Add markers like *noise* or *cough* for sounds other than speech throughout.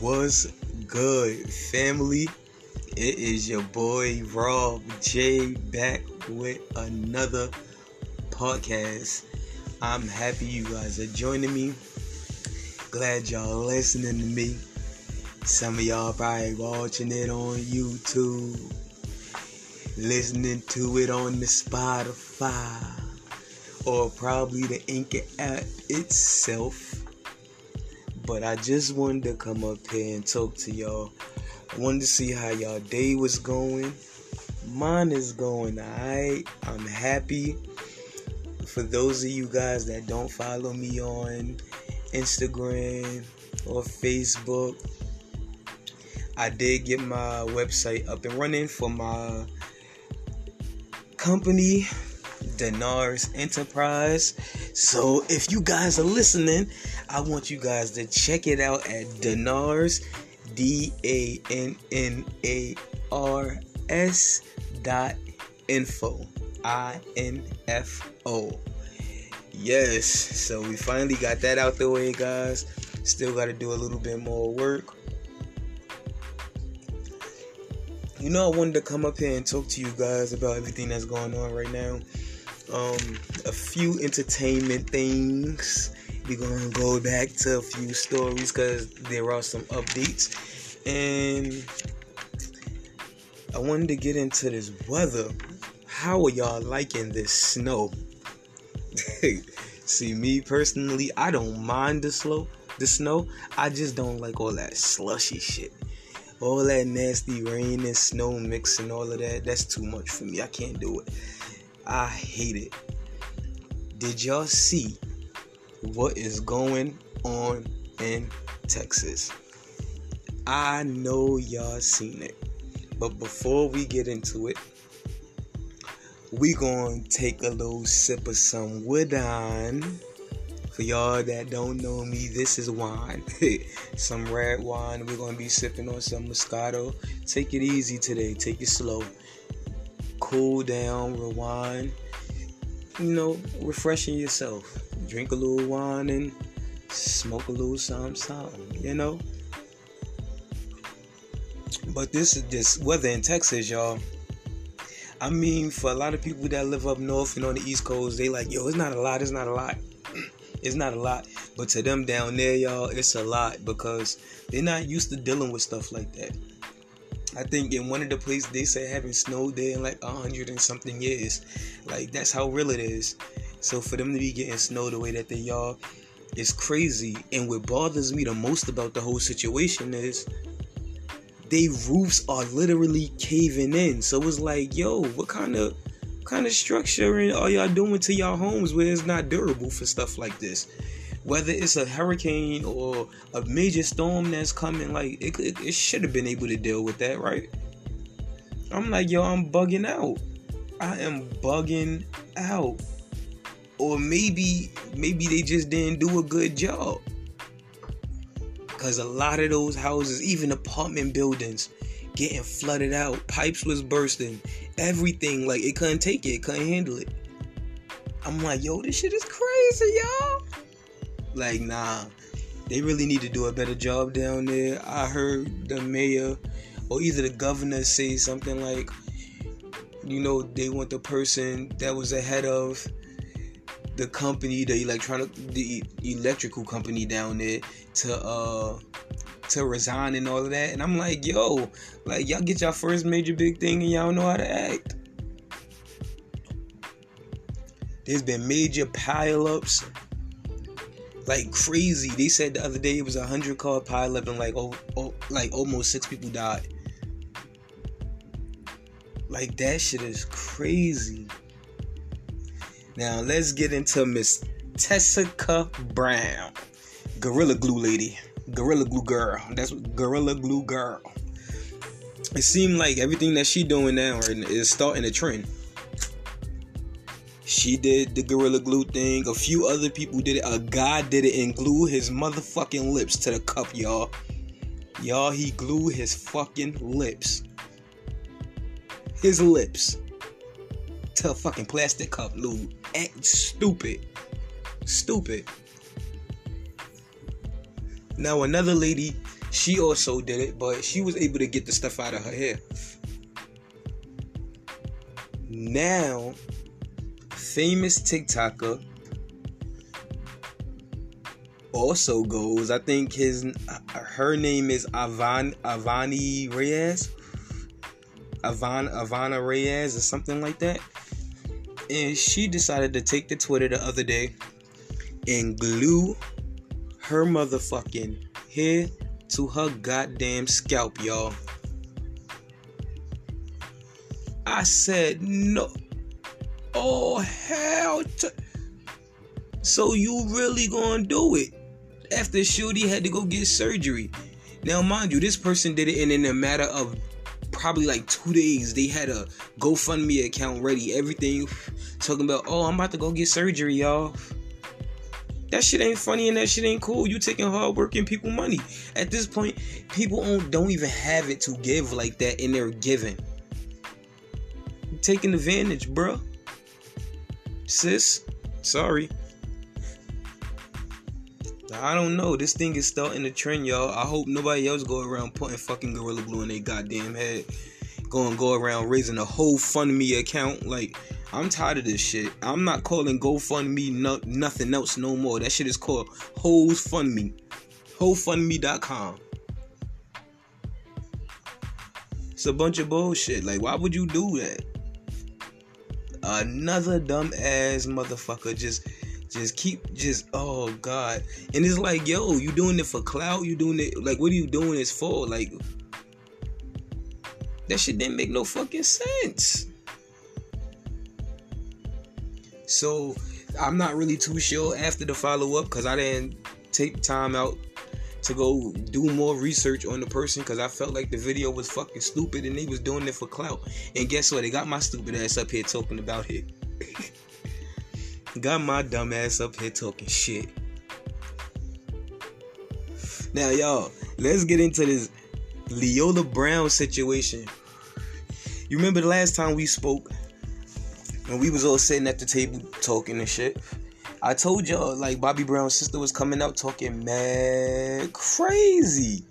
Was good, family? It is your boy Rob J back with another podcast. I'm happy you guys are joining me. Glad y'all listening to me. Some of y'all probably watching it on YouTube, listening to it on the Spotify, or probably the Anchor app itself but I just wanted to come up here and talk to y'all. I wanted to see how y'all day was going. Mine is going alright. I'm happy. For those of you guys that don't follow me on Instagram or Facebook, I did get my website up and running for my company, Dannars Enterprise. So if you guys are listening, I want you guys to check it out at Dannars, D A N N A R S dot info. I N F O. Yes, so we finally got that out the way, guys. Still got to do a little bit more work. You know, I wanted to come up here and talk to you guys about everything that's going on right now. Um, a few entertainment things we're gonna go back to a few stories because there are some updates, and I wanted to get into this weather. How are y'all liking this snow? *laughs* See, me personally, I don't mind the slow, the snow. I just don't like all that slushy shit. All that nasty rain and snow mixing, all of that. That's too much for me. I can't do it. I hate it. Did y'all see what is going on in Texas. I know y'all seen it. But before we get into it, we gonna take a little sip of some wine. For y'all that don't know me, this is wine. *laughs* some red wine. We're gonna be sipping on some Moscato. Take it easy today. Take it slow. Cool down, rewind. You know, refreshing yourself drink a little wine and smoke a little something, something, you know. But this this weather in Texas, y'all. I mean, for a lot of people that live up north and on the East Coast, they like, yo, it's not a lot, it's not a lot. *clears throat* it's not a lot. But to them down there, y'all, it's a lot because they're not used to dealing with stuff like that. I think in one of the places they say having snowed there in like a hundred and something years. Like that's how real it is. So for them to be getting snow the way that they are is crazy. And what bothers me the most about the whole situation is they roofs are literally caving in. So it's like, yo, what kind of kind of structure are y'all doing to y'all homes where it's not durable for stuff like this? Whether it's a hurricane or a major storm that's coming, like it, it, it should have been able to deal with that, right? I'm like, yo, I'm bugging out. I am bugging out or maybe maybe they just didn't do a good job because a lot of those houses even apartment buildings getting flooded out pipes was bursting everything like it couldn't take it, it couldn't handle it i'm like yo this shit is crazy y'all like nah they really need to do a better job down there i heard the mayor or either the governor say something like you know they want the person that was ahead of the company, the electronic, the electrical company down there to uh to resign and all of that. And I'm like, yo, like y'all get your first major big thing and y'all know how to act. There's been major pileups, like crazy. They said the other day it was a hundred car pileup and like oh, oh like almost six people died. Like that shit is crazy. Now let's get into Miss Tessica Brown, Gorilla Glue lady, Gorilla Glue girl. That's Gorilla Glue girl. It seemed like everything that she doing now is starting a trend. She did the Gorilla Glue thing. A few other people did it. A guy did it and glued his motherfucking lips to the cup, y'all. Y'all, he glued his fucking lips. His lips to a fucking plastic cup, Lou. Act stupid. Stupid. Now another lady She also did it, but she was able to get the stuff out of her hair. Now, famous TikToker also goes. I think his uh, her name is Avan Avani Reyes. Avan Avana Reyes or something like that. And she decided to take the Twitter the other day and glue her motherfucking hair to her goddamn scalp, y'all. I said no. Oh hell! So you really gonna do it? After Shorty had to go get surgery. Now, mind you, this person did it in, in a matter of probably like two days. They had a GoFundMe account ready, everything talking about, oh, I'm about to go get surgery, y'all. That shit ain't funny and that shit ain't cool. You taking hardworking people money. At this point, people don't, don't even have it to give like that, and they're giving. Taking advantage, bro. Sis, sorry. I don't know. This thing is starting to trend, y'all. I hope nobody else go around putting fucking Gorilla Glue in their goddamn head. Going go around raising a whole fund me account. Like, I'm tired of this shit. I'm not calling GoFundMe no, nothing else no more. That shit is called Hoes Fund Me. HoFundMe.com. It's a bunch of bullshit. Like, why would you do that? Another dumb ass motherfucker just just keep just oh god. And it's like, yo, you doing it for clout? You doing it like what are you doing this for? Like that shit didn't make no fucking sense. So I'm not really too sure after the follow up because I didn't take time out to go do more research on the person because I felt like the video was fucking stupid and they was doing it for clout. And guess what? They got my stupid ass up here talking about it. *laughs* got my dumb ass up here talking shit. Now, y'all, let's get into this Leolah Brown situation. You remember the last time we spoke when we was all sitting at the table talking and shit? I told y'all like Bobby Brown's sister was coming out talking mad crazy.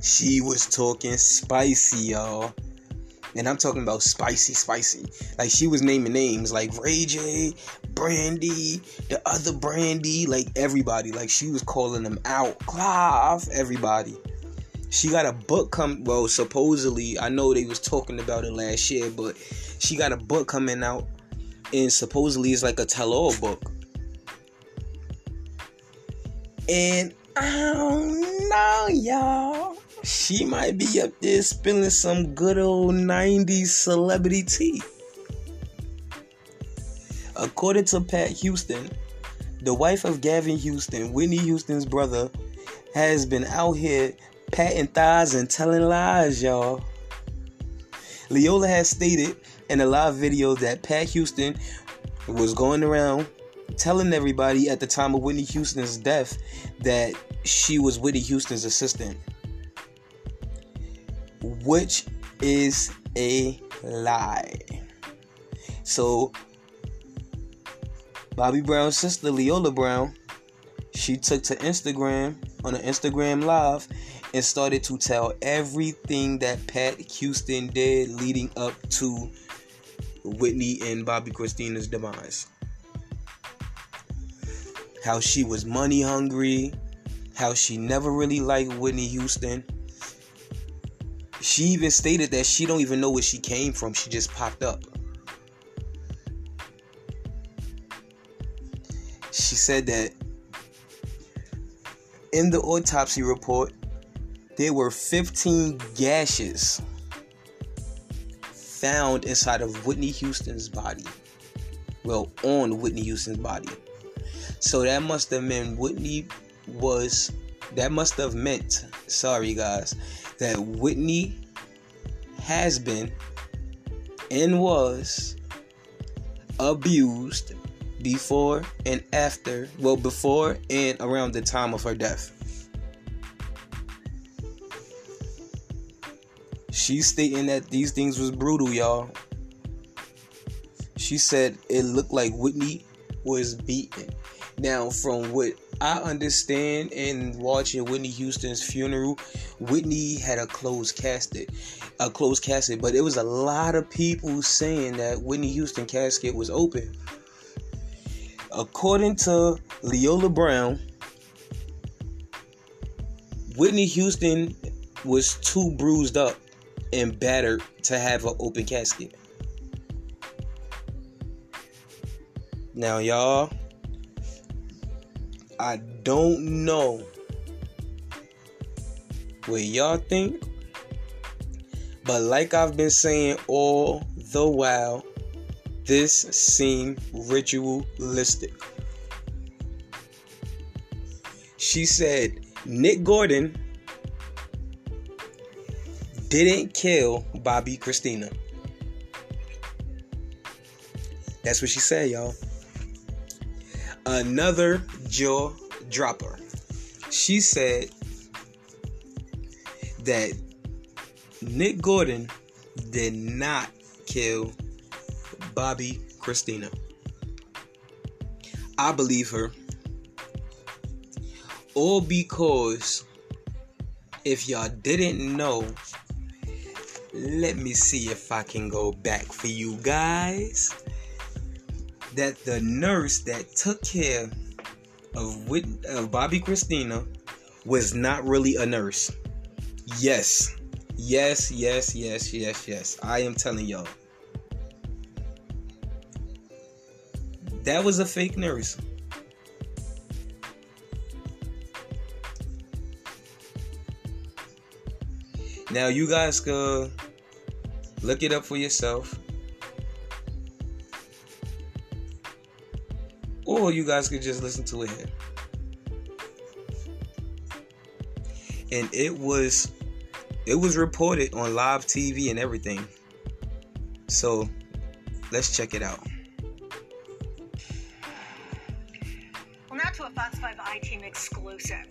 She was talking spicy, y'all. And I'm talking about spicy, spicy. Like she was naming names like Ray J, Brandy, the other Brandy, like everybody. Like she was calling them out. Clive, everybody. She got a book come well, supposedly, I know they was talking about it last year, but she got a book coming out and supposedly it's like a tell-all book. And I don't know, y'all. She might be up there spilling some good old 90s celebrity tea. According to Pat Houston, the wife of Gavin Houston, Whitney Houston's brother, has been out here patting thighs and telling lies, y'all. Leolah has stated in a live video that Pat Houston was going around telling everybody at the time of Whitney Houston's death that she was Whitney Houston's assistant, which is a lie. So, Bobby Brown's sister, Leolah Brown, she took to Instagram on an Instagram Live and started to tell everything that Pat Houston did leading up to Whitney and Bobbi Kristina's demise. How she was money hungry, how she never really liked Whitney Houston. She even stated that she don't even know where she came from. She just popped up. She said that in the autopsy report, there were 15 gashes found inside of Whitney Houston's body. Well, on Whitney Houston's body. So that must have meant Whitney was that must have meant, sorry guys, that Whitney has been and was abused before and after, well, before and around the time of her death. She's stating that these things was brutal, y'all. She said it looked like Whitney was beaten. Now, from what I understand in watching Whitney Houston's funeral, Whitney had a closed casket, a closed casket, but it was a lot of people saying that Whitney Houston casket was open. According to Leolah Brown, Whitney Houston was too bruised up and battered to have an open casket. Now, y'all, I don't know what y'all think, but like I've been saying all the while, this seemed ritualistic. She said Nick Gordon didn't kill Bobbi Kristina. That's what she said, y'all. Another jaw dropper. She said that Nick Gordon did not kill Bobbi Kristina. I believe her. All because if y'all didn't know, let me see if I can go back for you guys. That the nurse that took care of, of Bobbi Kristina was not really a nurse. Yes. Yes, yes, yes, yes, yes. I am telling y'all. That was a fake nurse. Now you guys can look it up for yourself. Or you guys could just listen to it here. And it was it was reported on live TV and everything. So let's check it out. Well, now to a Fox 5 I Team exclusive.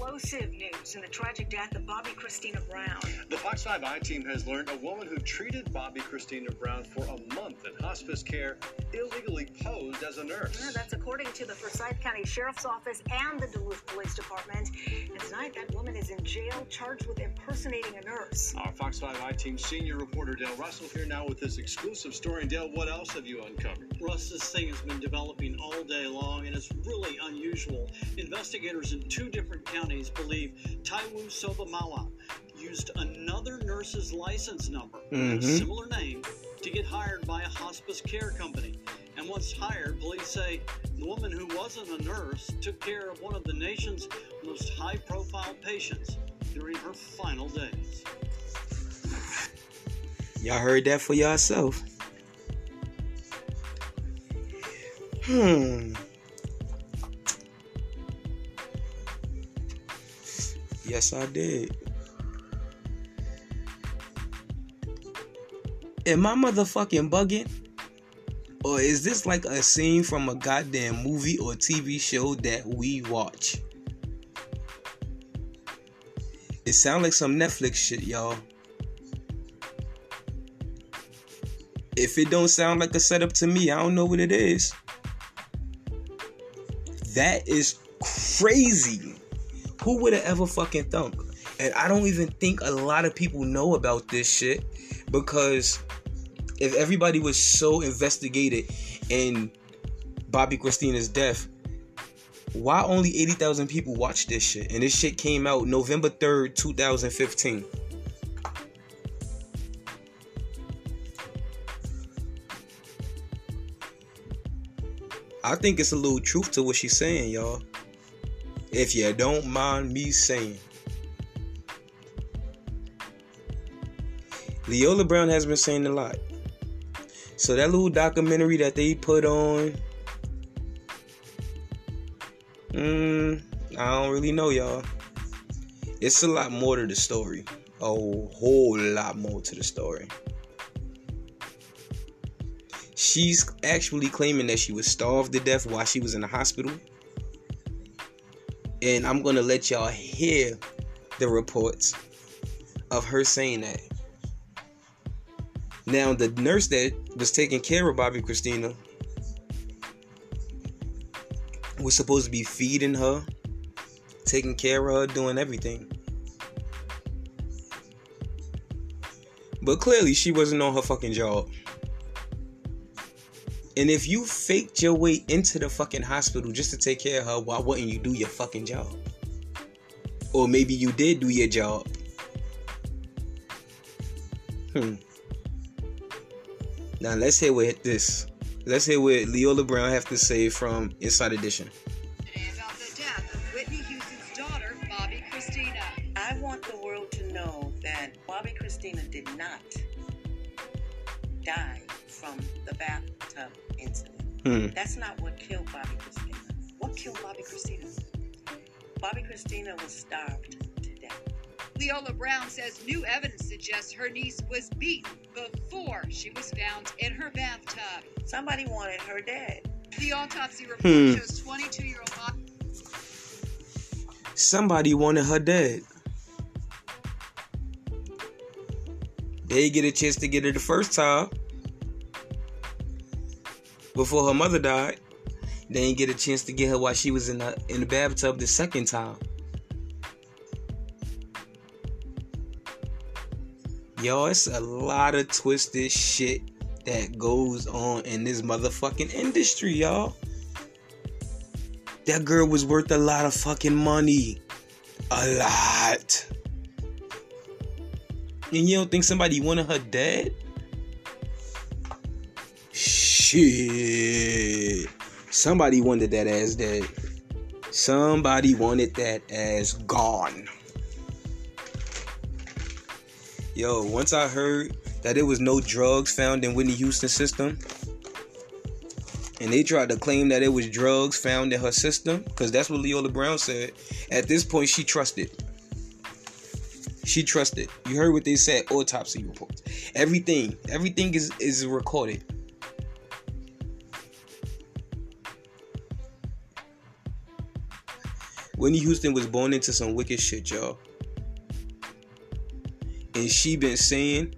Explosive news in the tragic death of Bobbi Kristina Brown. The Fox 5 I team has learned a woman who treated Bobbi Kristina Brown for a month in hospice care illegally posed as a nurse. Yeah, that's according to the Forsyth County Sheriff's Office and the Duluth Police Department. And tonight, that woman is in jail charged with impersonating a nurse. Our Fox 5 I team senior reporter Dale Russell here now with this exclusive story. And Dale, what else have you uncovered? Russ, this thing has been developing all day long and it's really unusual. Investigators in two different counties believe Taiwu Sobamawa used another nurse's license number, Mhm. a similar name, to get hired by a hospice care company. And once hired, police say the woman who wasn't a nurse took care of one of the nation's most high profile patients during her final days. Y'all heard that for yourself. Hmm. Yes, I did. Am I motherfucking bugging? Or is this like a scene from a goddamn movie or TV show that we watch? It sounds like some Netflix shit, y'all. If it don't sound like a setup to me, I don't know what it is. That is crazy. Who would have ever fucking thunk? And I don't even think a lot of people know about this shit because if everybody was so investigated in Bobbi Kristina's death, why only 80,000 people watched this shit? And this shit came out November 3rd, 2015. I think it's a little truth to what she's saying, y'all. If you don't mind me saying. Leolah Brown has been saying a lot. So that little documentary that they put on, mm, I don't really know, y'all. It's a lot more to the story. A whole lot more to the story. She's actually claiming that she was starved to death while she was in the hospital. And I'm gonna let y'all hear the reports of her saying that. Now, the nurse that was taking care of Bobbi Kristina was supposed to be feeding her, taking care of her, doing everything. But clearly, she wasn't on her fucking job. And if you faked your way into the fucking hospital just to take care of her, why wouldn't you do your fucking job? Or maybe you did do your job. Hmm. Now let's hear what this. Let's hear what Leolah Brown have to say from Inside Edition. about the death of Whitney Houston's daughter, Bobbi Kristina. I want the world to know that Bobbi Kristina did not die from the bathtub incident. Hmm. That's not what killed Bobbi Kristina. What killed Bobbi Kristina? Bobbi Kristina was starved to death. Leolah Brown says new evidence suggests her niece was beaten before she was found in her bathtub. Somebody wanted her dead. The autopsy report Hmm. shows 22 year old Bobby. Somebody wanted her dead. They get a chance to get her the first time before her mother died. They didn't get a chance to get her while she was in the in the bathtub the second time. Yo, it's a lot of twisted shit that goes on in this motherfucking industry, y'all. That girl was worth a lot of fucking money. A lot. And you don't think somebody wanted her dead? Shit. Somebody wanted that ass dead. Somebody wanted that ass gone. Yo, once I heard that there was no drugs found in Whitney Houston's system, and they tried to claim that it was drugs found in her system, because that's what Leolah Brown said. At this point, she trusted. She trusted. You heard what they said, autopsy reports. Everything, everything is, is recorded. Whitney Houston was born into some wicked shit, y'all. And she been saying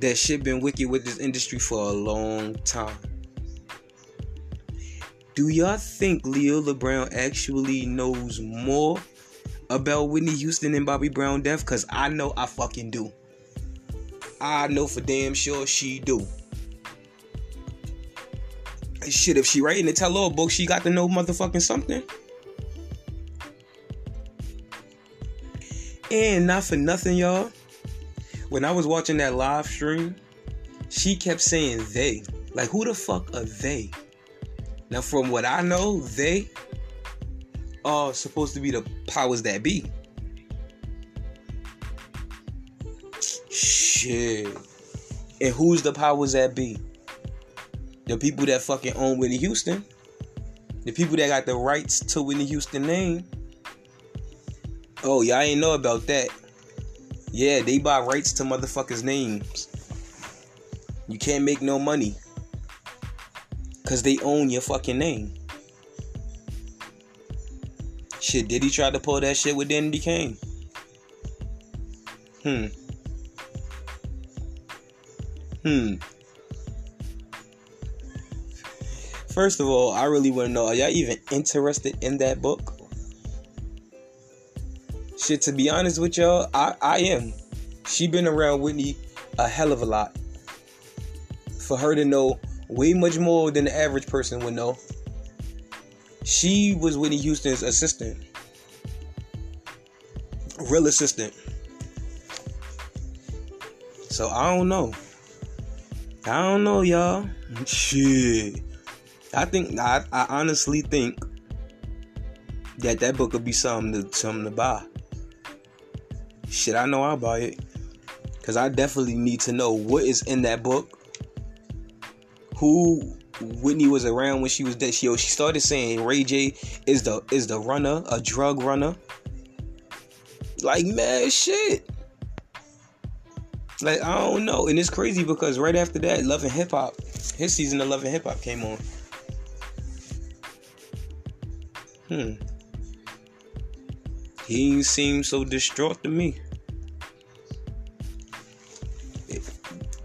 that shit been wicked with this industry for a long time. Do y'all think Leolah Brown actually knows more about Whitney Houston and Bobby Brown death? Cause I know I fucking do. I know for damn sure she do. Shit, if she writing the tell-all book, she got to know motherfucking something. And not for nothing, y'all. When I was watching that live stream, she kept saying they. Like, who the fuck are they? Now, from what I know, they are supposed to be the powers that be. Shit. And who's the powers that be? The people that fucking own Whitney Houston. The people that got the rights to Whitney Houston name. Oh, y'all ain't know about that. Yeah, they buy rights to motherfuckers' names. You can't make no money. Cause they own your fucking name. Shit, did he try to pull that shit with Danity Kane? Hmm. Hmm. First of all, I really want to know: Are y'all even interested in that book? Shit, to be honest with y'all, I, I am. She been around Whitney a hell of a lot. For her to know way much more than the average person would know. She was Whitney Houston's assistant. Real assistant. So I don't know. I don't know, y'all. Shit. I think I, I honestly think that that book would be something to something to buy. Shit, I know I'll buy it. Cause I definitely need to know what is in that book. Who Whitney was around when she was dead. She, she started saying Ray J is the is the runner, a drug runner. Like man, shit. Like I don't know, and it's crazy because right after that, Love and Hip Hop, his season of Love and Hip Hop came on. Hmm. He ain't seem so distraught to me.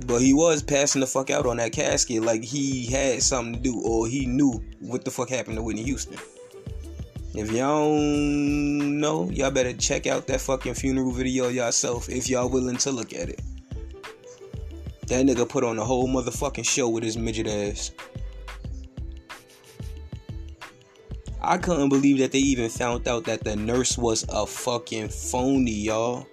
But he was passing the fuck out on that casket like he had something to do or he knew what the fuck happened to Whitney Houston. If y'all don't know, y'all better check out that fucking funeral video yourself if y'all willing to look at it. That nigga put on a whole motherfucking show with his midget ass. I couldn't believe that they even found out that the nurse was a fucking phony, y'all.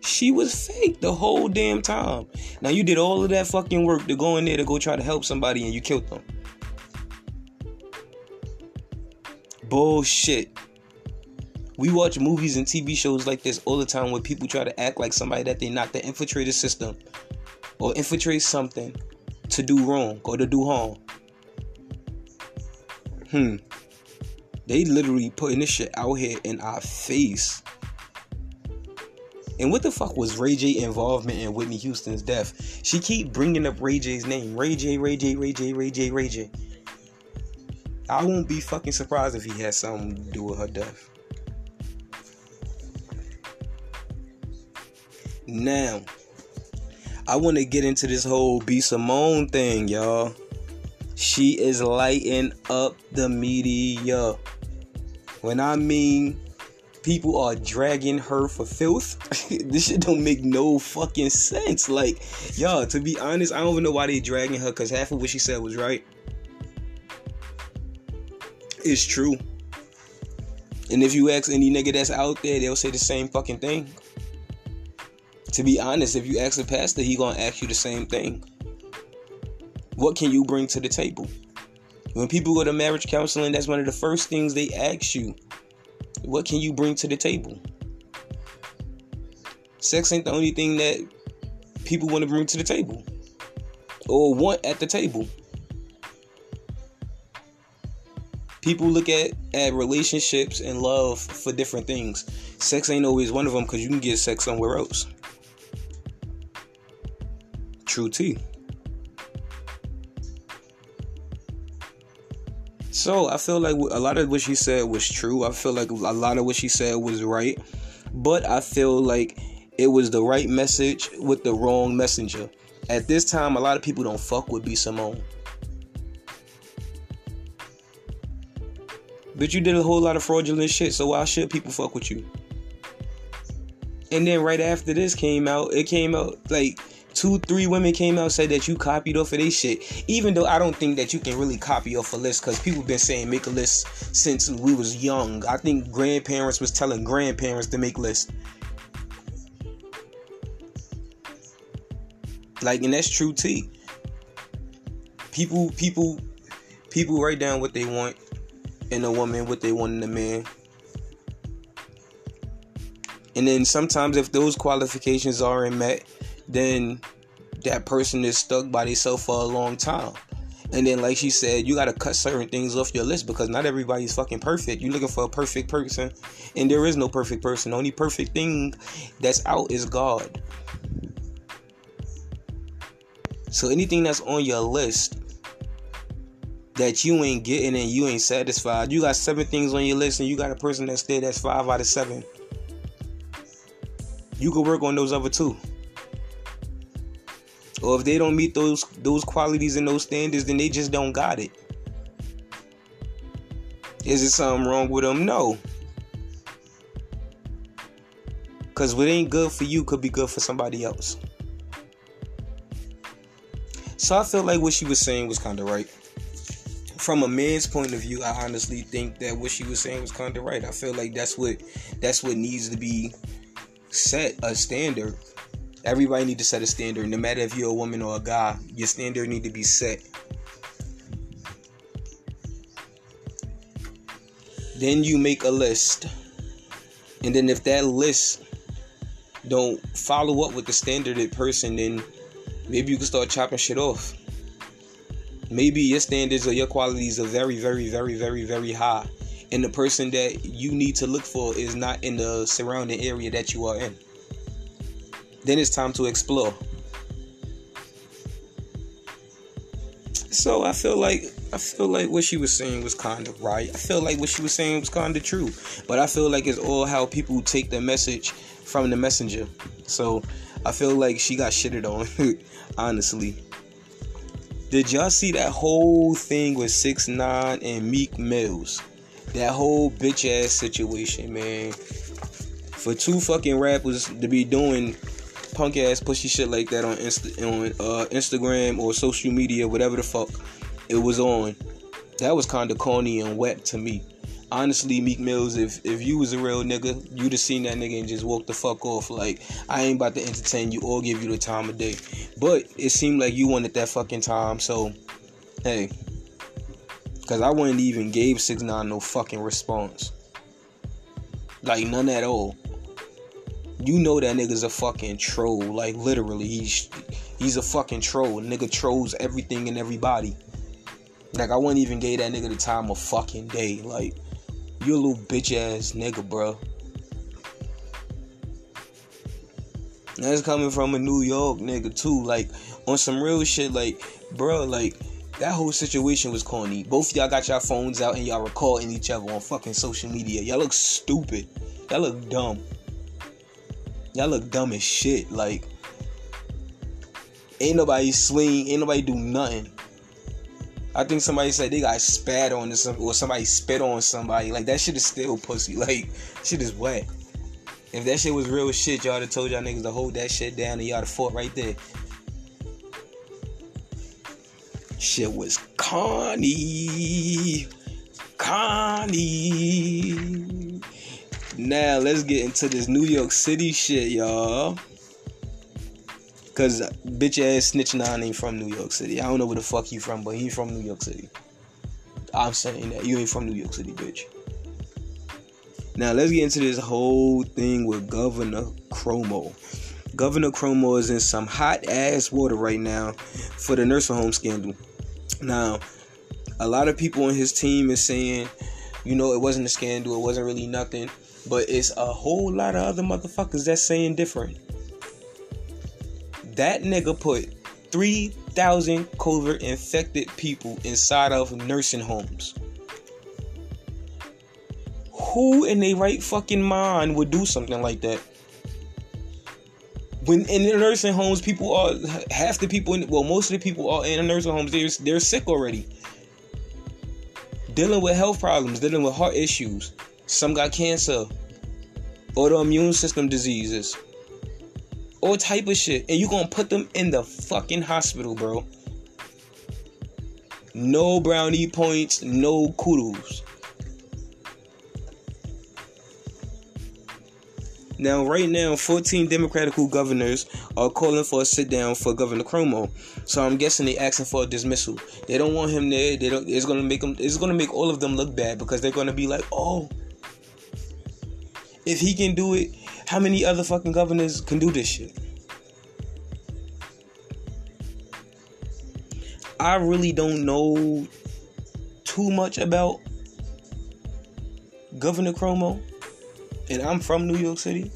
She was fake the whole damn time. Now you did all of that fucking work to go in there to go try to help somebody and you killed them. Bullshit. We watch movies and TV shows like this all the time where people try to act like somebody that they not the system or infiltrate something to do wrong or to do harm. Hmm. They literally putting this shit out here in our face. And what the fuck was Ray J involvement in Whitney Houston's death? She keep bringing up Ray J's name. Ray J, Ray J, Ray J, Ray J, Ray J. I won't be fucking surprised if he has something to do with her death. Now, I want to get into this whole B Simone thing, y'all. She is lighting up the media. When I mean people are dragging her for filth, *laughs* this shit don't make no fucking sense. Like, y'all, to be honest, I don't even know why they dragging her because half of what she said was right. It's true. And if you ask any nigga that's out there, they'll say the same fucking thing. To be honest, if you ask a pastor, he gonna ask you the same thing. What can you bring to the table? When people go to marriage counseling, that's one of the first things they ask you. What can you bring to the table? Sex ain't the only thing that people want to bring to the table or want at the table. People look at, at relationships and love for different things. Sex ain't always one of them because you can get sex somewhere else. True T. So I feel like a lot of what she said was true. I feel like a lot of what she said was right. But I feel like it was the right message with the wrong messenger. At this time, a lot of people don't fuck with B Simone. But you did a whole lot of fraudulent shit, so why should people fuck with you? And then right after this came out, it came out like two, three women came out said that you copied off of their shit. Even though I don't think that you can really copy off a list because people been saying make a list since we was young. I think grandparents was telling grandparents to make lists. Like, and that's true T. People, people, people write down what they want in a woman, what they want in a man. And then sometimes if those qualifications aren't met, then that person is stuck by themselves for a long time. And then, like she said, you gotta cut certain things off your list because not everybody's fucking perfect. You're looking for a perfect person, and there is no perfect person. The only perfect thing that's out is God. So anything that's on your list that you ain't getting and you ain't satisfied, you got seven things on your list, and you got a person that's there that's five out of seven. You can work on those other two or if they don't meet those those qualities and those standards, then they just don't got it. Is it something wrong with them? No. Cause what ain't good for you could be good for somebody else. So I felt like what she was saying was kind of right. From a man's point of view, I honestly think that what she was saying was kind of right. I feel like that's what that's what needs to be set a standard Everybody need to set a standard. No matter if you're a woman or a guy, your standard need to be set. Then you make a list. And then if that list don't follow up with the standarded person, then maybe you can start chopping shit off. Maybe your standards or your qualities are very, very, very, very, very high. And the person that you need to look for is not in the surrounding area that you are in then it's time to explore. So I feel like I feel like what she was saying was kind of right. I feel like what she was saying was kind of true. But I feel like it's all how people take the message from the messenger. So I feel like she got shitted on, *laughs* honestly. Did y'all see that whole thing with Six Nine and Meek Mills? That whole bitch ass situation, man. For two fucking rappers to be doing punk ass pushy shit like that on Insta- on uh, Instagram or social media, whatever the fuck it was on, that was kind of corny and wet to me. Honestly, Meek Mills, if if you was a real nigga, you'd have seen that nigga and just walked the fuck off. Like I ain't about to entertain you or give you the time of day. But it seemed like you wanted that fucking time, so hey, cause I wouldn't even gave Six Nine no fucking response. Like none at all you know that nigga's a fucking troll. Like literally, he's he's a fucking troll. Nigga trolls everything and everybody. Like I wouldn't even give that nigga the time of fucking day. Like you a little bitch ass nigga, bro. That's coming from a New York nigga too. Like on some real shit. Like bro, like that whole situation was corny. Both y'all got y'all phones out and y'all recording each other on fucking social media. Y'all look stupid. Y'all look dumb. Y'all look dumb as shit. Like, ain't nobody swing, ain't nobody do nothing. I think somebody said they got spat on or somebody spit on somebody. Like that shit is still pussy. *laughs* Like shit is wet. If that shit was real shit, y'all have told y'all niggas to hold that shit down and y'all have fought right there. Shit was Connie. Connie. Now let's get into this New York City shit, y'all. Cause bitch ass snitch nine ain't from New York City. I don't know where the fuck you from, but he from New York City. I'm saying that you ain't from New York City, bitch. Now let's get into this whole thing with Governor Cuomo. Governor Cuomo is in some hot ass water right now for the nursing home scandal. Now, a lot of people on his team is saying, you know, it wasn't a scandal, it wasn't really nothing, but it's a whole lot of other motherfuckers that's saying different. That nigga put 3,000 COVID infected people inside of nursing homes. Who in their right fucking mind would do something like that? When in the nursing homes, people are half the people, in, well, most of the people are in the nursing homes. They're they're sick already, dealing with health problems, dealing with heart issues. Some got cancer, autoimmune system diseases, all type of shit, and you gonna put them in the fucking hospital, bro. No brownie points, no kudos. Now, right now, 14 Democratic governors are calling for a sit down for Governor Cuomo. So I'm guessing they're asking for a dismissal. They don't want him there. They don't. It's gonna make them. It's gonna make all of them look bad because they're gonna be like, oh, if he can do it, how many other fucking governors can do this shit? I really don't know too much about Governor Cuomo and I'm from New York City.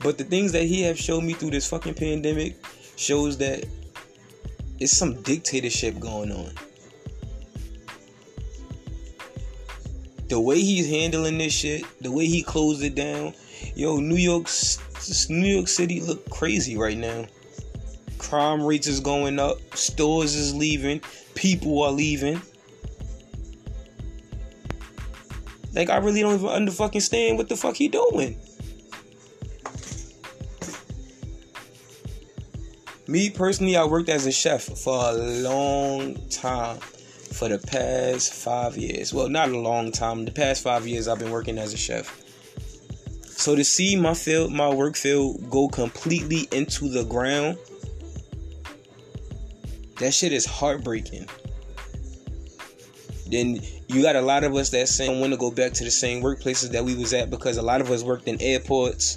But the things that he have shown me through this fucking pandemic shows that it's some dictatorship going on. The way he's handling this shit, the way he closed it down, yo, New York, New York City look crazy right now. Crime rates is going up, stores is leaving, people are leaving. Like I really don't even under fucking stand what the fuck he doing. Me personally, I worked as a chef for a long time. For the past five years. Well, not a long time. The past five years I've been working as a chef. So to see my field, my work field go completely into the ground, that shit is heartbreaking. Then you got a lot of us that saying want to go back to the same workplaces that we was at because a lot of us worked in airports.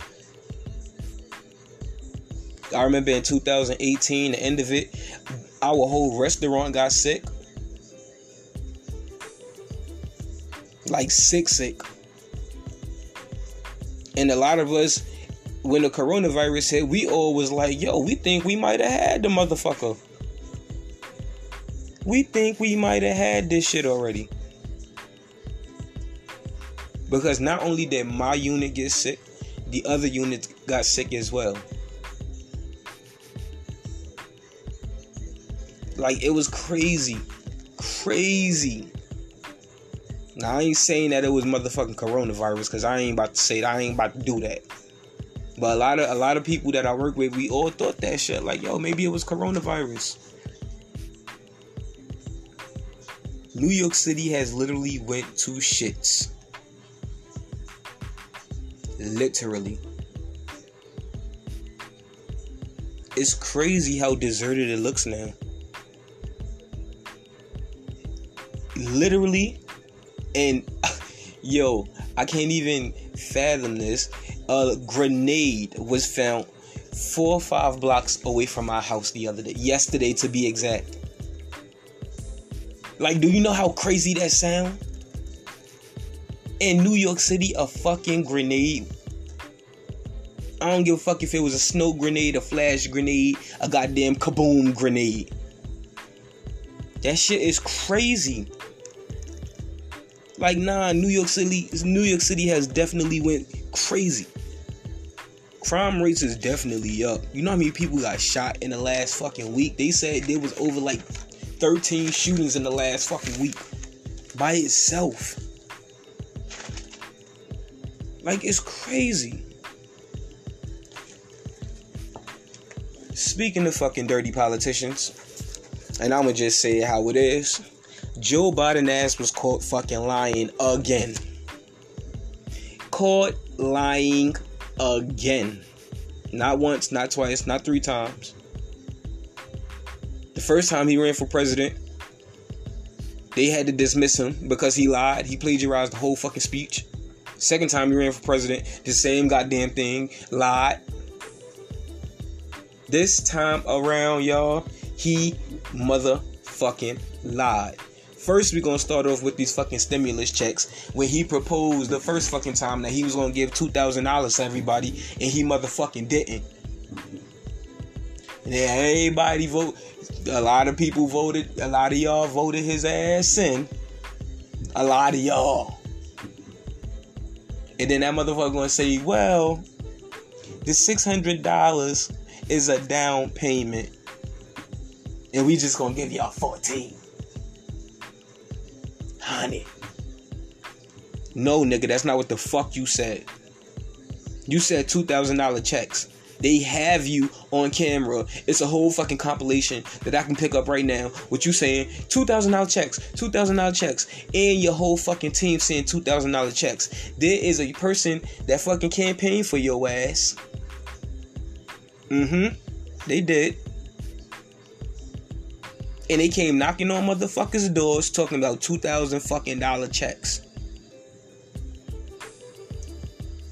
I remember in 2018, the end of it, our whole restaurant got sick. Like sick, sick. And a lot of us, when the coronavirus hit, we all was like, yo, we think we might have had the motherfucker. We think we might have had this shit already. Because not only did my unit get sick, the other units got sick as well. Like it was crazy. Crazy. Now I ain't saying that it was motherfucking coronavirus because I ain't about to say that. I ain't about to do that. But a lot of a lot of people that I work with, we all thought that shit. Like, yo, maybe it was coronavirus. New York City has literally went to shits. Literally. It's crazy how deserted it looks now. Literally, and *laughs* yo, I can't even fathom this. A grenade was found four or five blocks away from my house the other day. Yesterday, to be exact. Like, do you know how crazy that sound? In New York City, a fucking grenade. I don't give a fuck if it was a snow grenade, a flash grenade, a goddamn kaboom grenade. That shit is crazy. Like, nah, New York City, New York City has definitely went crazy. Crime rates is definitely up. You know how many people got shot in the last fucking week? They said there was over like 13 shootings in the last fucking week by itself. Like it's crazy. Speaking of fucking dirty politicians, and I'ma just say how it is. Joe Biden ass was caught fucking lying again. Caught lying again. Not once, not twice, not three times. The first time he ran for president, they had to dismiss him because he lied. He plagiarized the whole fucking speech. Second time he ran for president, the same goddamn thing, lied. This time around, y'all, he motherfucking lied. First, we're gonna start off with these fucking stimulus checks when he proposed the first fucking time that he was gonna give two thousand dollars to everybody, and he motherfucking didn't. And then everybody vote. A lot of people voted. A lot of y'all voted his ass in. A lot of y'all. And then that motherfucker gonna say, well, the six hundred dollars is a down payment, and we just gonna give y'all fourteen. Honey. No, nigga, that's not what the fuck you said. You said two thousand dollar checks. They have you on camera. It's a whole fucking compilation that I can pick up right now. What you saying? Two thousand dollar checks, two thousand dollar checks, and your whole fucking team saying two thousand dollar checks. There is a person that fucking campaigned for your ass. Mm-hmm. They did. And they came knocking on motherfuckers' doors talking about two thousand fucking dollar checks.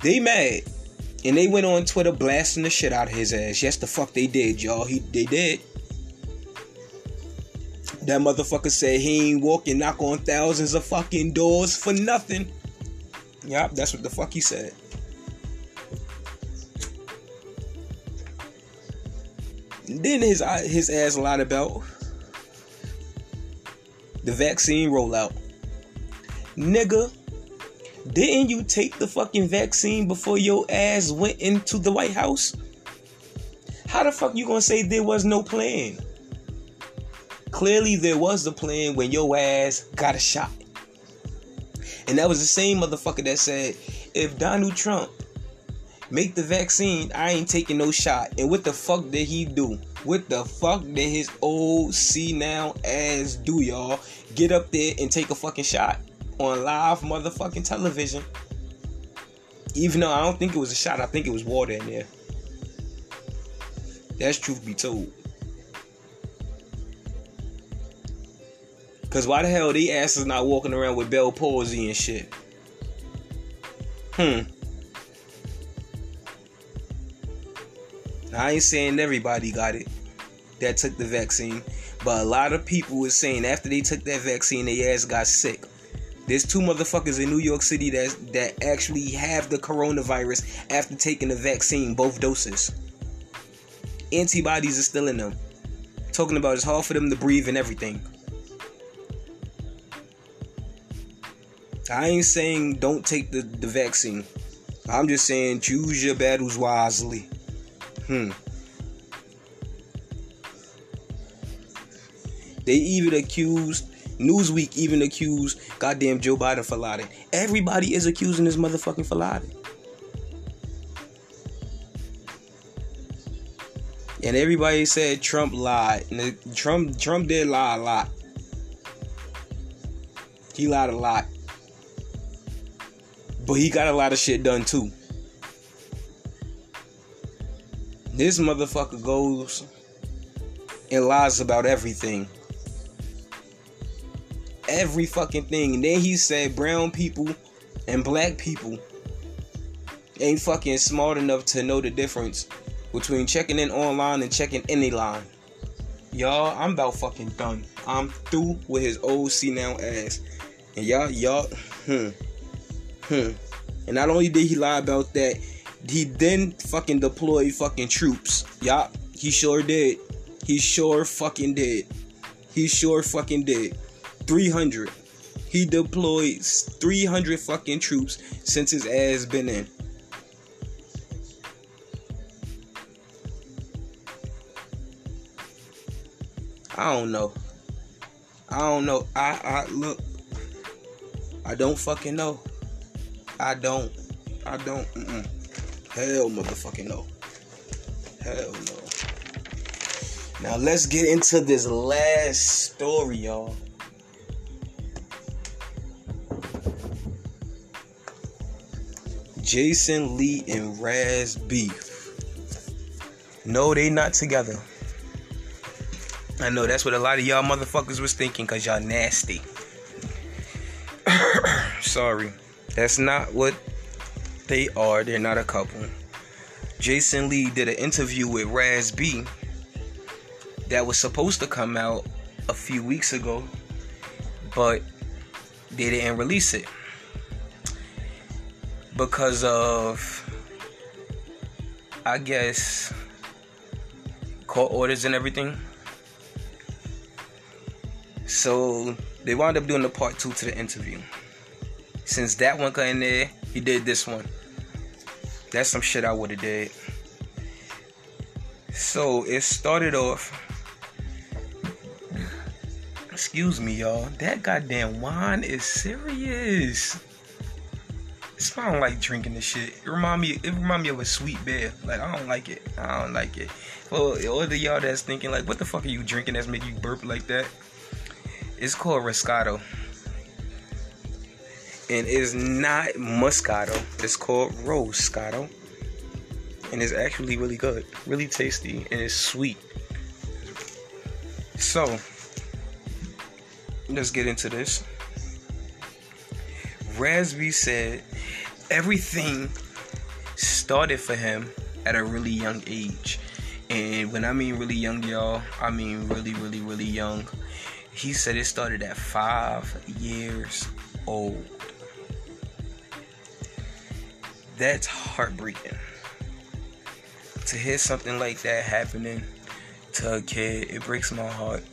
They mad. And they went on Twitter blasting the shit out of his ass. Yes, the fuck they did, y'all. He they did. That motherfucker said he ain't walking knock on thousands of fucking doors for nothing. Yup, that's what the fuck he said. then his his ass lied about the vaccine rollout. Nigga, didn't you take the fucking vaccine before your ass went into the White House? How the fuck you gonna say there was no plan? Clearly there was a plan when your ass got a shot. And that was the same motherfucker that said, if Donald Trump make the vaccine, I ain't taking no shot. And what the fuck did he do? What the fuck did his old see now ass do, y'all? Get up there and take a fucking shot on live motherfucking television. Even though I don't think it was a shot, I think it was water in there. That's truth be told. Cause why the hell they asses not walking around with Bell palsy and shit? Hmm. I ain't saying everybody got it that took the vaccine, but a lot of people was saying after they took that vaccine, their ass got sick. There's two motherfuckers in New York City that that actually have the coronavirus after taking the vaccine, both doses. Antibodies are still in them. Talking about it's hard for them to breathe and everything. I ain't saying don't take the, the vaccine. I'm just saying choose your battles wisely. Hmm. They even accused Newsweek even accused goddamn Joe Biden for lying. Everybody is accusing this motherfucking for lying. And everybody said Trump lied. And Trump Trump did lie a lot. He lied a lot. But he got a lot of shit done too. This motherfucker goes and lies about everything. Every fucking thing. And then he said brown people and black people ain't fucking smart enough to know the difference between checking in online and checking any line. Y'all, I'm about fucking done. I'm through with his old senile ass. And y'all, y'all, hmm, hmm. And not only did he lie about that, he then fucking deployed fucking troops. Yup, he sure did. He sure fucking did. He sure fucking did. 300. He deployed 300 fucking troops since his ass been in. I don't know. I don't know. I I look. I don't fucking know. I don't. I don't. Mm-mm. Hell, motherfucking no. Hell no. Now let's get into this last story, y'all. Jason Lee and Raz beef. No, they not together. I know that's what a lot of y'all motherfuckers was thinking because y'all nasty. *coughs* Sorry. That's not what they are. They're not a couple. Jason Lee did an interview with Raz B that was supposed to come out a few weeks ago, but they didn't release it because of, I guess, court orders and everything. So they wound up doing the part two to the interview. Since that one got in there, he did this one. That's some shit I would have did. So it started off. Excuse me, y'all. That goddamn wine is serious. It's I don't like drinking this shit. It remind me. It remind me of a sweet beer. Like I don't like it. I don't like it. Well, all the y'all that's thinking like, what the fuck are you drinking that's making you burp like that? It's called Roscato and it's not Moscato. It's called Roscato, and it's actually really good, really tasty, and it's sweet. So let's get into this. B said everything started for him at a really young age. And when I mean really young, y'all, I mean really, really, really young. He said it started at five years old. that's heartbreaking. To hear something like that happening to a kid, it breaks my heart.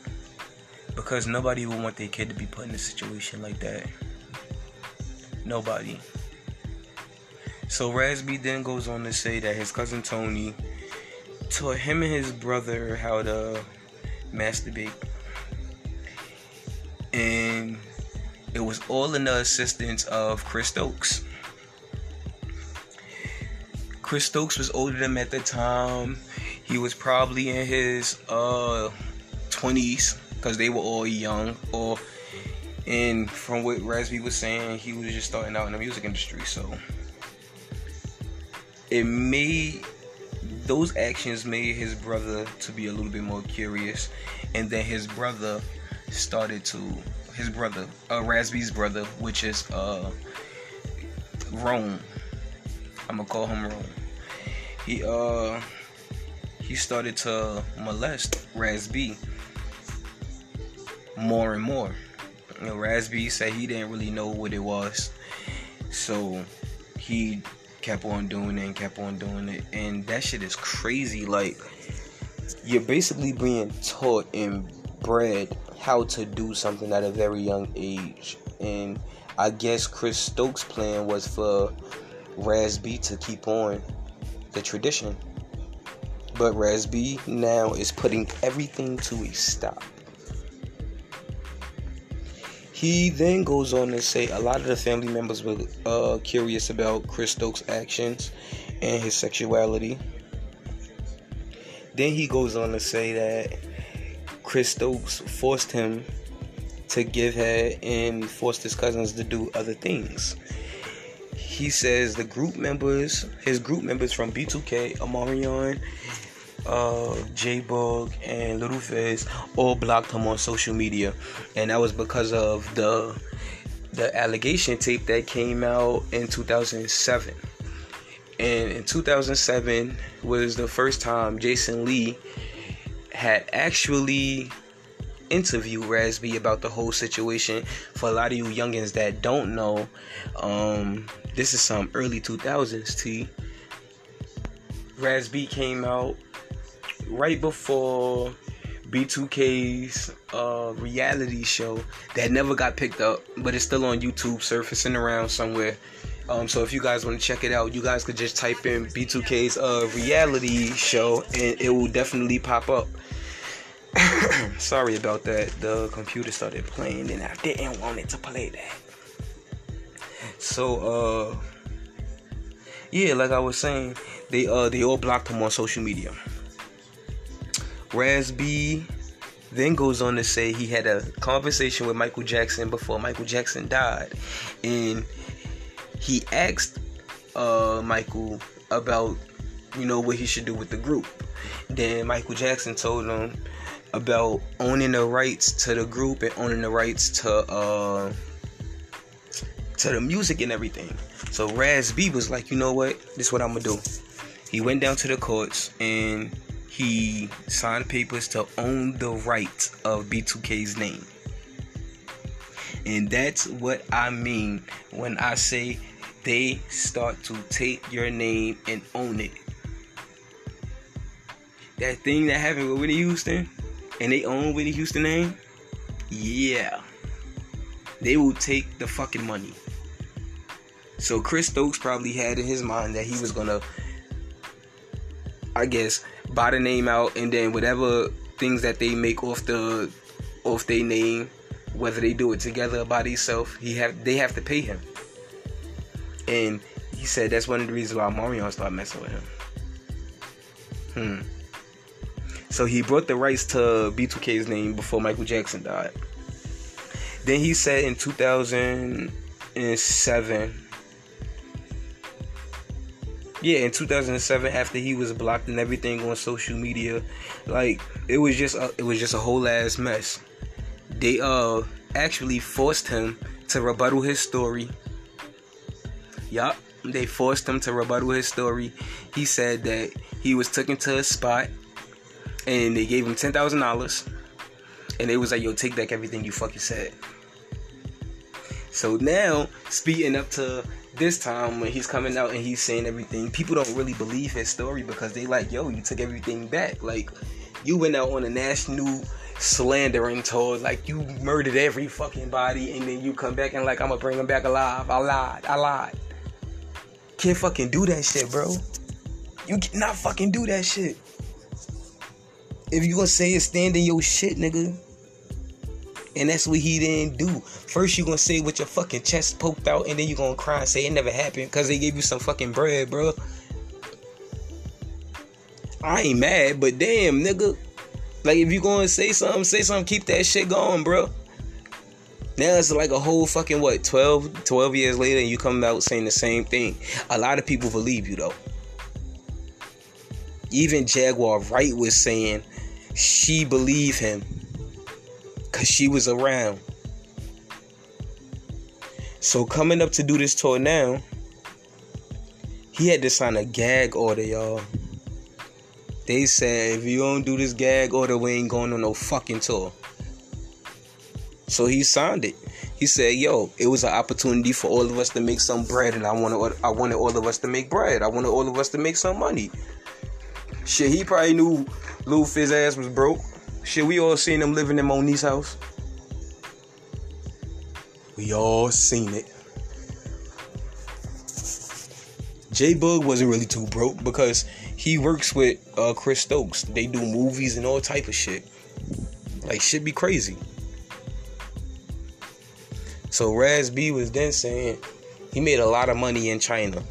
Because nobody would want their kid to be put in a situation like that. Nobody. So Raz B then goes on to say that his cousin Tony taught him and his brother how to masturbate. And it was all in the assistance of Chris Stokes. Chris Stokes was older than him at the time. He was probably in his uh 20s because they were all young. Or and from what B was saying, he was just starting out in the music industry. So it made those actions made his brother to be a little bit more curious, and then his brother started to his brother, uh, brother, which is uh Rome. I'm gonna call him Rome he uh he started to molest B more and more. You said he didn't really know what it was, so he kept on doing it and kept on doing it, and that shit is crazy. Like you're basically being taught and bred how to do something at a very young age, and I guess Chris Stokes' plan was for Raz B to keep on the tradition. But Raz B now is putting everything to a stop. He then goes on to say a lot of the family members were uh, curious about Chris Stokes' actions and his sexuality. Then he goes on to say that Chris Stokes forced him to give head and forced his cousins to do other things. He says the group members, his group members from B2K, Omarion, uh, J-Boog, and Little Fizz all blocked him on social media, and that was because of the the allegation tape that came out in 2007. And in 2007 was the first time Jason Lee had actually interviewed Raz B about the whole situation. For a lot of you youngins that don't know, um, this is some early 2000s T. Raz B came out right before B2K's uh, reality show that never got picked up, but it's still on YouTube, surfacing around somewhere. Um, so if you guys want to check it out, you guys could just type in B2K's uh, reality show, and it will definitely pop up. *coughs* Sorry about that. The computer started playing, and I didn't want it to play that. So, uh, yeah, like I was saying, they uh they all blocked him on social media. Raz B then goes on to say he had a conversation with Michael Jackson before Michael Jackson died, and he asked uh, Michael about you know what he should do with the group. Then Michael Jackson told him about owning the rights to the group and owning the rights to uh, to the music and everything. So Raz B was like, you know what, this is what I'm gonna do. He went down to the courts and he signed papers to own the rights of B2K's name. And that's what I mean when I say they start to take your name and own it. That thing that happened with Whitney Houston and they own Whitney Houston name, yeah. They will take the fucking money. So Chris Stokes probably had in his mind that he was gonna I guess buy the name out and then whatever things that they make off the off their name, whether they do it together by themselves, he have they have to pay him. And he said that's one of the reasons why Marion started messing with him. Hmm. So he brought the rights to B2K's name before Michael Jackson died. Then he said in 2007 yeah, in 2007, after he was blocked and everything on social media, like it was just a, it was just a whole ass mess. They uh actually forced him to rebuttal his story. Yup, they forced him to rebuttal his story. He said that he was taken to a spot, and they gave him ten thousand dollars, and they was like, "Yo, take back everything you fucking said." So now, speeding up to this time when he's coming out and he's saying everything, people don't really believe his story because they like, yo, you took everything back. Like, you went out on a national slandering tour, like you murdered every fucking body, and then you come back and like, I'm gonna bring him back alive. I lied. I lied. Can't fucking do that shit, bro. You cannot fucking do that shit. If you gonna say it, stand in your shit, nigga. And that's what he didn't do. First, you gonna say with your fucking chest poked out, and then you gonna cry and say it never happened because they gave you some fucking bread, bro. I ain't mad, but damn, nigga. Like, if you gonna say something, say something, keep that shit going, bro. Now it's like a whole fucking what 12, 12 years later, and you come out saying the same thing. A lot of people believe you though. Even Jaguar Wright was saying she believed him because she was around. So coming up to do this tour now, he had to sign a gag order, y'all. They said if you don't do this gag order, we ain't going on no fucking tour. So he signed it. He said, "Yo, it was an opportunity for all of us to make some bread, and I wanted, I wanted all of us to make bread. I wanted all of us to make some money." Shit, he probably knew Lil Fizz ass was broke. Shit, we all seen him living in Monique's house. We all seen it. J-Boog wasn't really too broke because he works with uh, Chris Stokes. They do movies and all type of shit. Like shit be crazy. So Raz B was then saying he made a lot of money in China.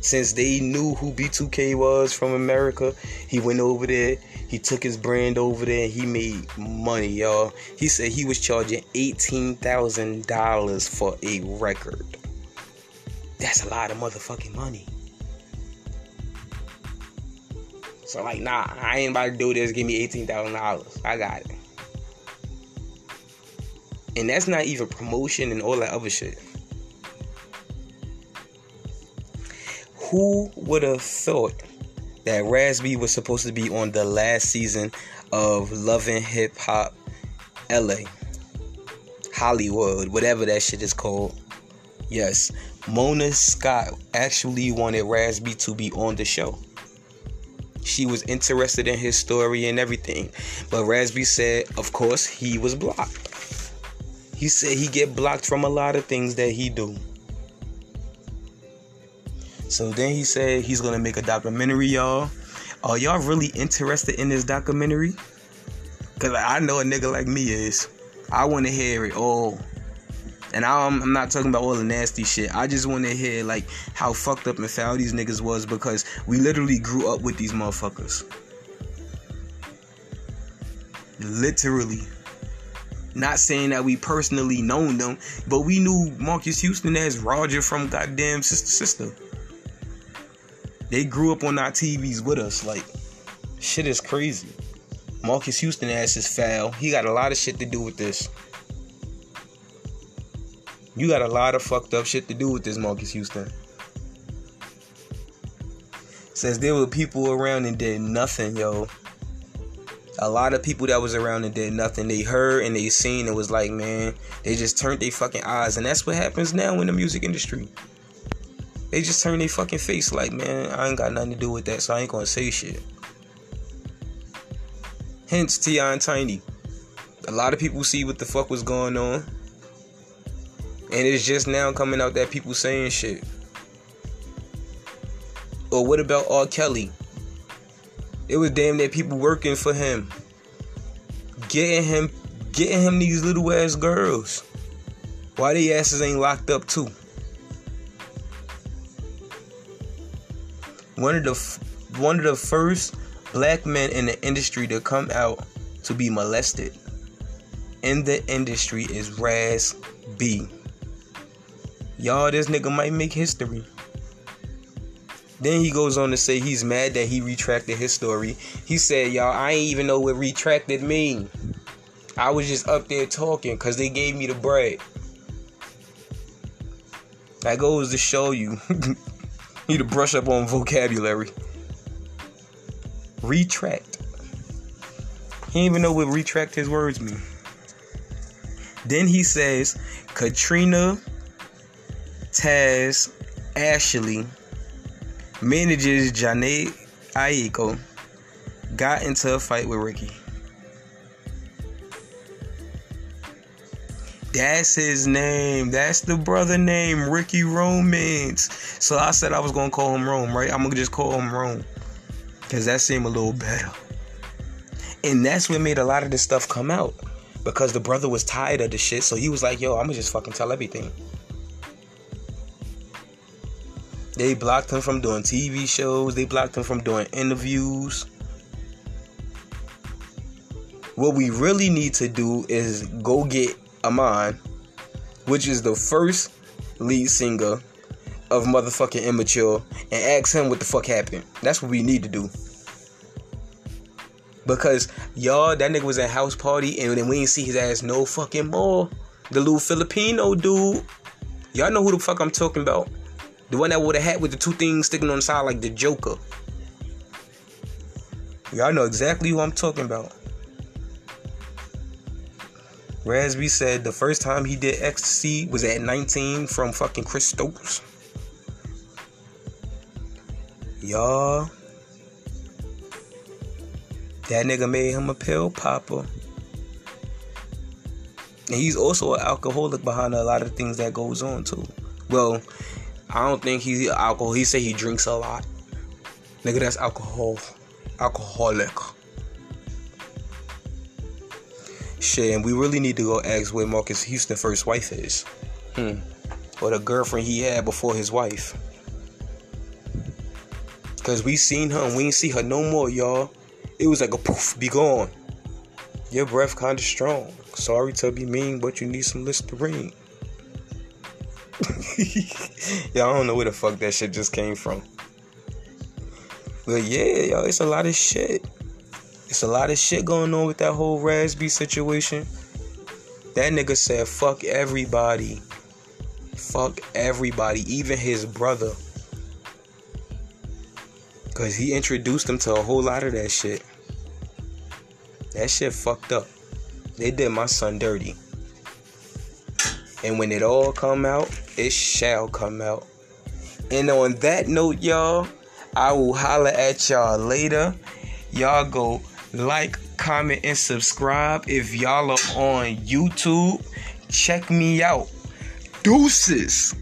Since they knew who B2K was from America, he went over there. He took his brand over there he made money, y'all. He said he was charging $18,000 for a record. That's a lot of motherfucking money. So, like, nah, I ain't about to do this. Give me $18,000. I got it. And that's not even promotion and all that other shit. Who would have thought that B was supposed to be on the last season of Love & Hip Hop LA? Hollywood, whatever that shit is called. Yes, Mona Scott actually wanted B to be on the show. She was interested in his story and everything. But B said, of course, he was blocked. He said he get blocked from a lot of things that he do. So then he said he's gonna make a documentary, y'all. Are y'all really interested in this documentary? Cause I know a nigga like me is. I want to hear it all. And I'm, I'm not talking about all the nasty shit. I just want to hear like how fucked up and foul these niggas was because we literally grew up with these motherfuckers. Literally. Not saying that we personally known them, but we knew Marques Houston as Roger from goddamn Sister Sister. They grew up on our TVs with us. Like, shit is crazy. Marques Houston ass is foul. He got a lot of shit to do with this. You got a lot of fucked up shit to do with this, Marques Houston. Says there were people around and did nothing, yo. A lot of people that was around and did nothing. They heard and they seen and was like, man, they just turned their fucking eyes. And that's what happens now in the music industry. They just turn their fucking face like, man, I ain't got nothing to do with that, so I ain't gonna say shit. Hence, T.I. and Tiny. A lot of people see what the fuck was going on. And it's just now coming out that people saying shit. Or what about R. Kelly? It was damn near people working for him. Getting him getting him these little ass girls. Why they asses ain't locked up too? One of the one of the first black men in the industry to come out to be molested in the industry is Raz B. Y'all, this nigga might make history. Then he goes on to say he's mad that he retracted his story. He said, Y'all, I ain't even know what retracted mean. I was just up there talking because they gave me the bread. That goes to show you. *laughs* *laughs* need to brush up on vocabulary. Retract. He even know what retract his words mean. Then he says Katrina Taz Ashley manages Jhené Aiko got into a fight with Ricky. That's his name. That's the brother name, Ricky Romance. So I said I was gonna call him Rome, right? I'm gonna just call him Rome. Cause that seemed a little better. And that's what made a lot of this stuff come out. Because the brother was tired of the shit. So he was like, yo, I'm gonna just fucking tell everything. They blocked him from doing TV shows. They blocked him from doing interviews. What we really need to do is go get Amon, which is the first lead singer of motherfucking Immature, and ask him what the fuck happened. That's what we need to do. Because y'all, that nigga was at house party and then we ain't see his ass no fucking more. The little Filipino dude. Y'all know who the fuck I'm talking about. The one that wore the hat with the two things sticking on the side like the Joker. Y'all know exactly who I'm talking about. B said the first time he did ecstasy was at 19 from fucking Chris Stokes. Y'all. That nigga made him a pill popper. And he's also an alcoholic behind a lot of things that goes on too. Well, I don't think he's alcohol. He say he drinks a lot. Nigga, that's alcohol. Alcoholic. Shit, and we really need to go ask where Marques Houston first wife is. Hmm. Or the girlfriend he had before his wife. Cause we seen her and we ain't see her no more, y'all. It was like a poof, be gone. Your breath kinda strong. Sorry to be mean, but you need some Listerine. *laughs* I don't know where the fuck that shit just came from. But yeah, y'all, it's a lot of shit. It's a lot of shit going on with that whole Raz B situation. That nigga said, fuck everybody. Fuck everybody, even his brother. Cause he introduced him to a whole lot of that shit. That shit fucked up. They did my son dirty. And when it all come out, it shall come out. And on that note, y'all, I will holler at y'all later. Y'all go like, comment, and subscribe. If y'all are on YouTube, check me out. Deuces.